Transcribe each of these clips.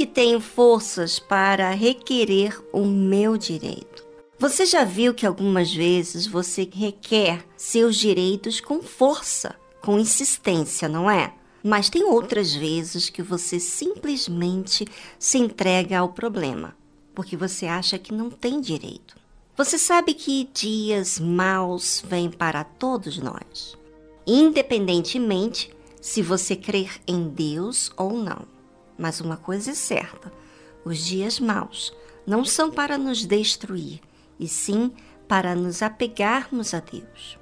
Que tenho forças para requerer o meu direito? Você já viu que algumas vezes você requer seus direitos com força, com insistência, não é? Mas tem outras vezes que você simplesmente se entrega ao problema, porque você acha que não tem direito. Você sabe que dias maus vêm para todos nós, independentemente se você crer em Deus ou não. Mas uma coisa é certa: os dias maus não são para nos destruir, e sim para nos apegarmos a Deus.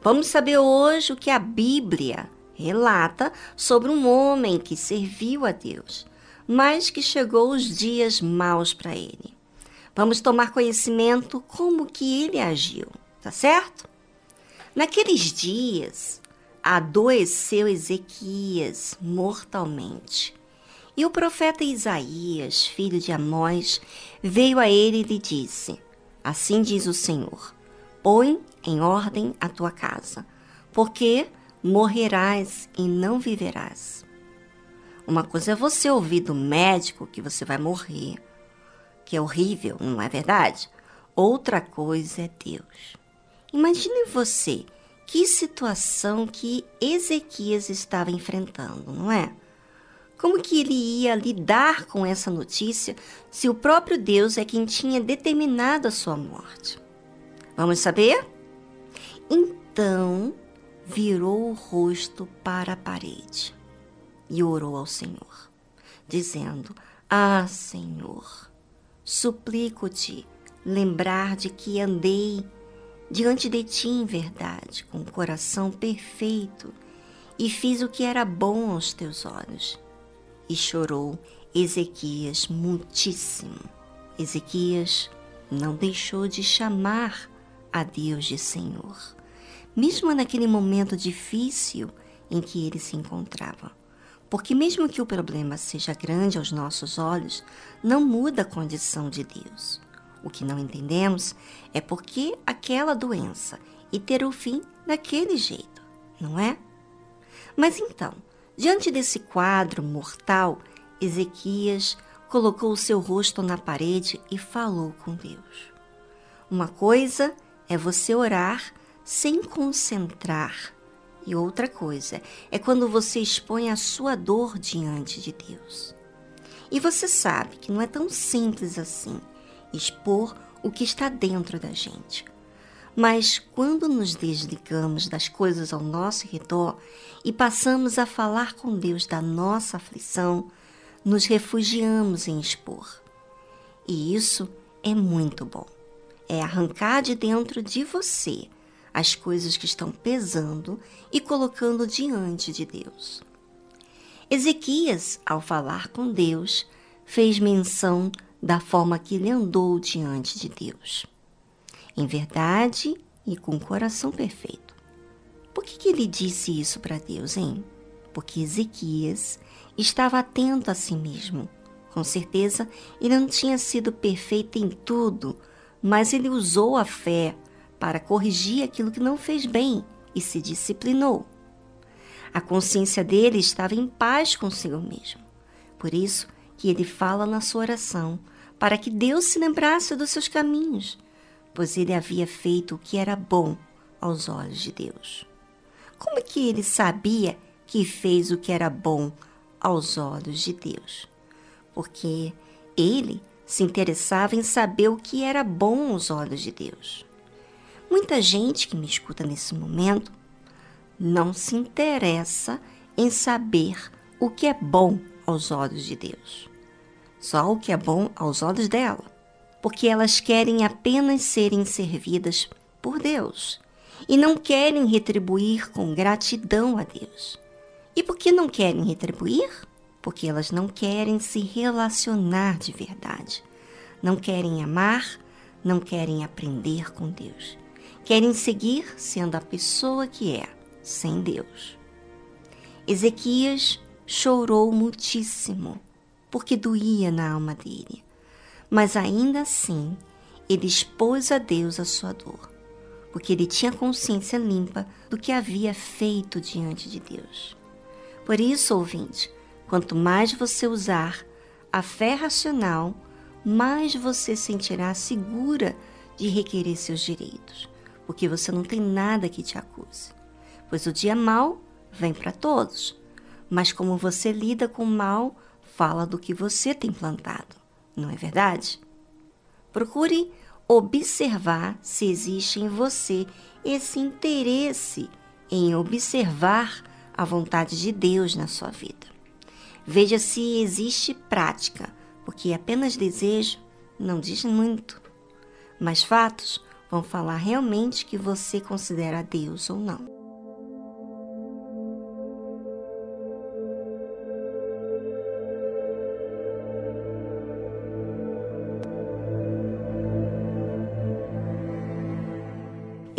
Vamos saber hoje o que a Bíblia relata sobre um homem que serviu a Deus, mas que chegou os dias maus para ele. Vamos tomar conhecimento como que ele agiu, tá certo? Naqueles dias, adoeceu Ezequias mortalmente. E o profeta Isaías, filho de Amós, veio a ele e lhe disse: Assim diz o Senhor: Põe em ordem a tua casa, porque morrerás e não viverás. Uma coisa é você ouvir do médico que você vai morrer que é horrível, não é verdade? Outra coisa é Deus. Imagine você que situação que Ezequias estava enfrentando, não é? Como que ele ia lidar com essa notícia se o próprio Deus é quem tinha determinado a sua morte? Vamos saber? Então virou o rosto para a parede e orou ao Senhor, dizendo: Ah, Senhor, Suplico-te lembrar de que andei diante de ti em verdade, com o coração perfeito, e fiz o que era bom aos teus olhos. E chorou Ezequias muitíssimo. Ezequias não deixou de chamar a Deus de Senhor, mesmo naquele momento difícil em que ele se encontrava. Porque, mesmo que o problema seja grande aos nossos olhos, não muda a condição de Deus. O que não entendemos é porque aquela doença e ter o fim daquele jeito, não é? Mas então, diante desse quadro mortal, Ezequias colocou o seu rosto na parede e falou com Deus. Uma coisa é você orar sem concentrar e outra coisa é quando você expõe a sua dor diante de Deus. E você sabe que não é tão simples assim expor o que está dentro da gente. Mas quando nos desligamos das coisas ao nosso redor e passamos a falar com Deus da nossa aflição, nos refugiamos em expor. E isso é muito bom. É arrancar de dentro de você as coisas que estão pesando e colocando diante de Deus. Ezequias, ao falar com Deus, fez menção da forma que ele andou diante de Deus. Em verdade e com o coração perfeito. Por que, que ele disse isso para Deus, hein? Porque Ezequias estava atento a si mesmo. Com certeza, ele não tinha sido perfeito em tudo, mas ele usou a fé para corrigir aquilo que não fez bem e se disciplinou. A consciência dele estava em paz consigo mesmo. Por isso que ele fala na sua oração, para que Deus se lembrasse dos seus caminhos, pois ele havia feito o que era bom aos olhos de Deus. Como que ele sabia que fez o que era bom aos olhos de Deus? Porque ele se interessava em saber o que era bom aos olhos de Deus. Muita gente que me escuta nesse momento não se interessa em saber o que é bom aos olhos de Deus. Só o que é bom aos olhos dela, porque elas querem apenas serem servidas por Deus e não querem retribuir com gratidão a Deus. E por que não querem retribuir? Porque elas não querem se relacionar de verdade, não querem amar, não querem aprender com Deus querem seguir sendo a pessoa que é, sem Deus. Ezequias chorou muitíssimo, porque doía na alma dele, mas ainda assim ele expôs a Deus a sua dor, porque ele tinha consciência limpa do que havia feito diante de Deus. Por isso, ouvinte, quanto mais você usar a fé racional, mais você sentirá segura de requerer seus direitos, porque você não tem nada que te acuse. Pois o dia mal vem para todos, mas como você lida com o mal, fala do que você tem plantado, não é verdade? Procure observar se existe em você esse interesse em observar a vontade de Deus na sua vida. Veja se existe prática, porque apenas desejo não diz muito, mas fatos vão falar realmente que você considera Deus ou não.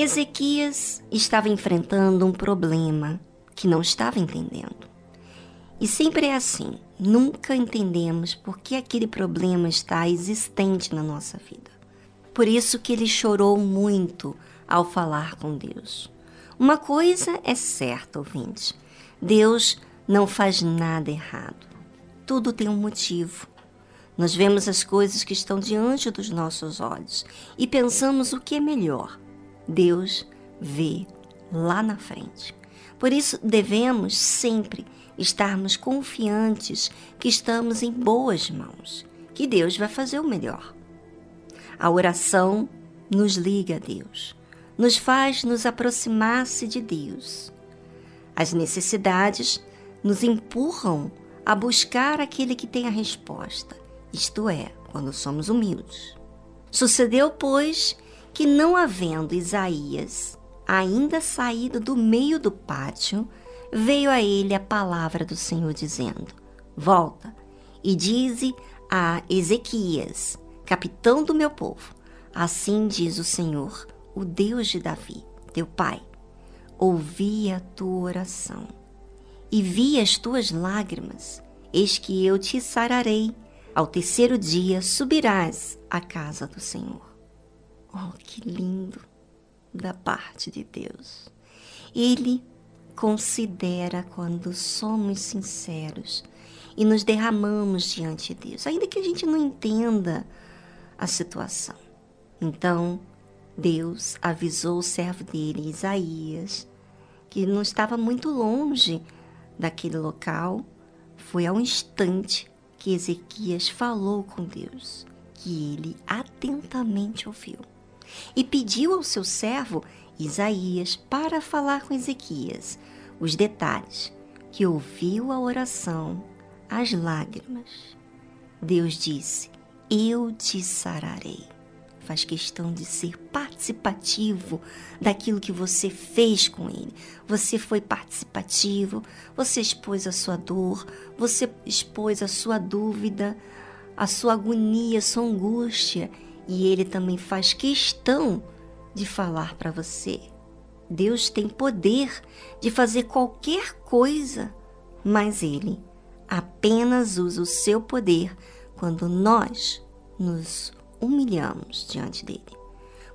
Ezequias estava enfrentando um problema que não estava entendendo. E sempre é assim, nunca entendemos por que aquele problema está existente na nossa vida. Por isso que ele chorou muito ao falar com Deus. Uma coisa é certa, ouvinte: Deus não faz nada errado. Tudo tem um motivo. Nós vemos as coisas que estão diante dos nossos olhos e pensamos o que é melhor Deus vê lá na frente. Por isso, devemos sempre estarmos confiantes que estamos em boas mãos, que Deus vai fazer o melhor. A oração nos liga a Deus, nos faz nos aproximar-se de Deus. As necessidades nos empurram a buscar aquele que tem a resposta, isto é, quando somos humildes. Sucedeu, pois, que, não havendo Isaías ainda saído do meio do pátio, veio a ele a palavra do Senhor, dizendo: Volta e dize a Ezequias, capitão do meu povo: Assim diz o Senhor, o Deus de Davi, teu pai: Ouvi a tua oração e vi as tuas lágrimas. Eis que eu te sararei. Ao terceiro dia subirás à casa do Senhor. Oh, que lindo da parte de Deus. Ele considera quando somos sinceros e nos derramamos diante de Deus, ainda que a gente não entenda a situação. Então, Deus avisou o servo dele, Isaías, que não estava muito longe daquele local. Foi ao instante que Ezequias falou com Deus, que ele atentamente ouviu e pediu ao seu servo Isaías para falar com Ezequias os detalhes, que ouviu a oração, as lágrimas. Deus disse: Eu te sararei. Faz questão de ser participativo daquilo que você fez com ele. Você foi participativo, você expôs a sua dor, você expôs a sua dúvida, a sua agonia, a sua angústia e ele também faz questão de falar para você. Deus tem poder de fazer qualquer coisa, mas ele apenas usa o seu poder quando nós nos humilhamos diante dele.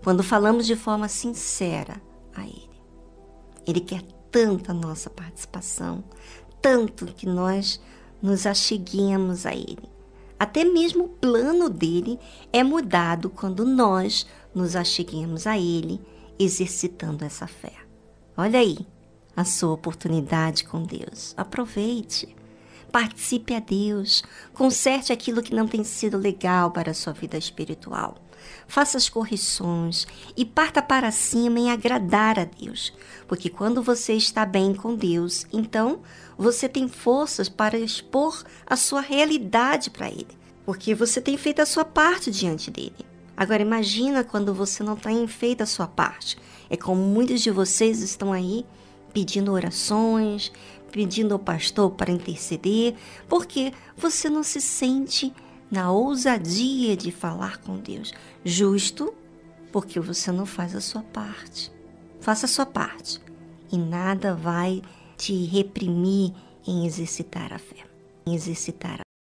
Quando falamos de forma sincera a ele. Ele quer tanto a nossa participação, tanto que nós nos acheguemos a ele. Até mesmo o plano dele é mudado quando nós nos acheguemos a ele, exercitando essa fé. Olha aí a sua oportunidade com Deus. Aproveite. Participe a Deus. Conserte aquilo que não tem sido legal para a sua vida espiritual. Faça as correções e parta para cima em agradar a Deus. Porque quando você está bem com Deus, então você tem forças para expor a sua realidade para Ele. Porque você tem feito a sua parte diante dele. Agora imagina quando você não tem feito a sua parte. É como muitos de vocês estão aí pedindo orações, pedindo ao pastor para interceder, porque você não se sente na ousadia de falar com Deus. Justo, porque você não faz a sua parte. Faça a sua parte e nada vai te reprimir em exercitar a fé. Em exercitar a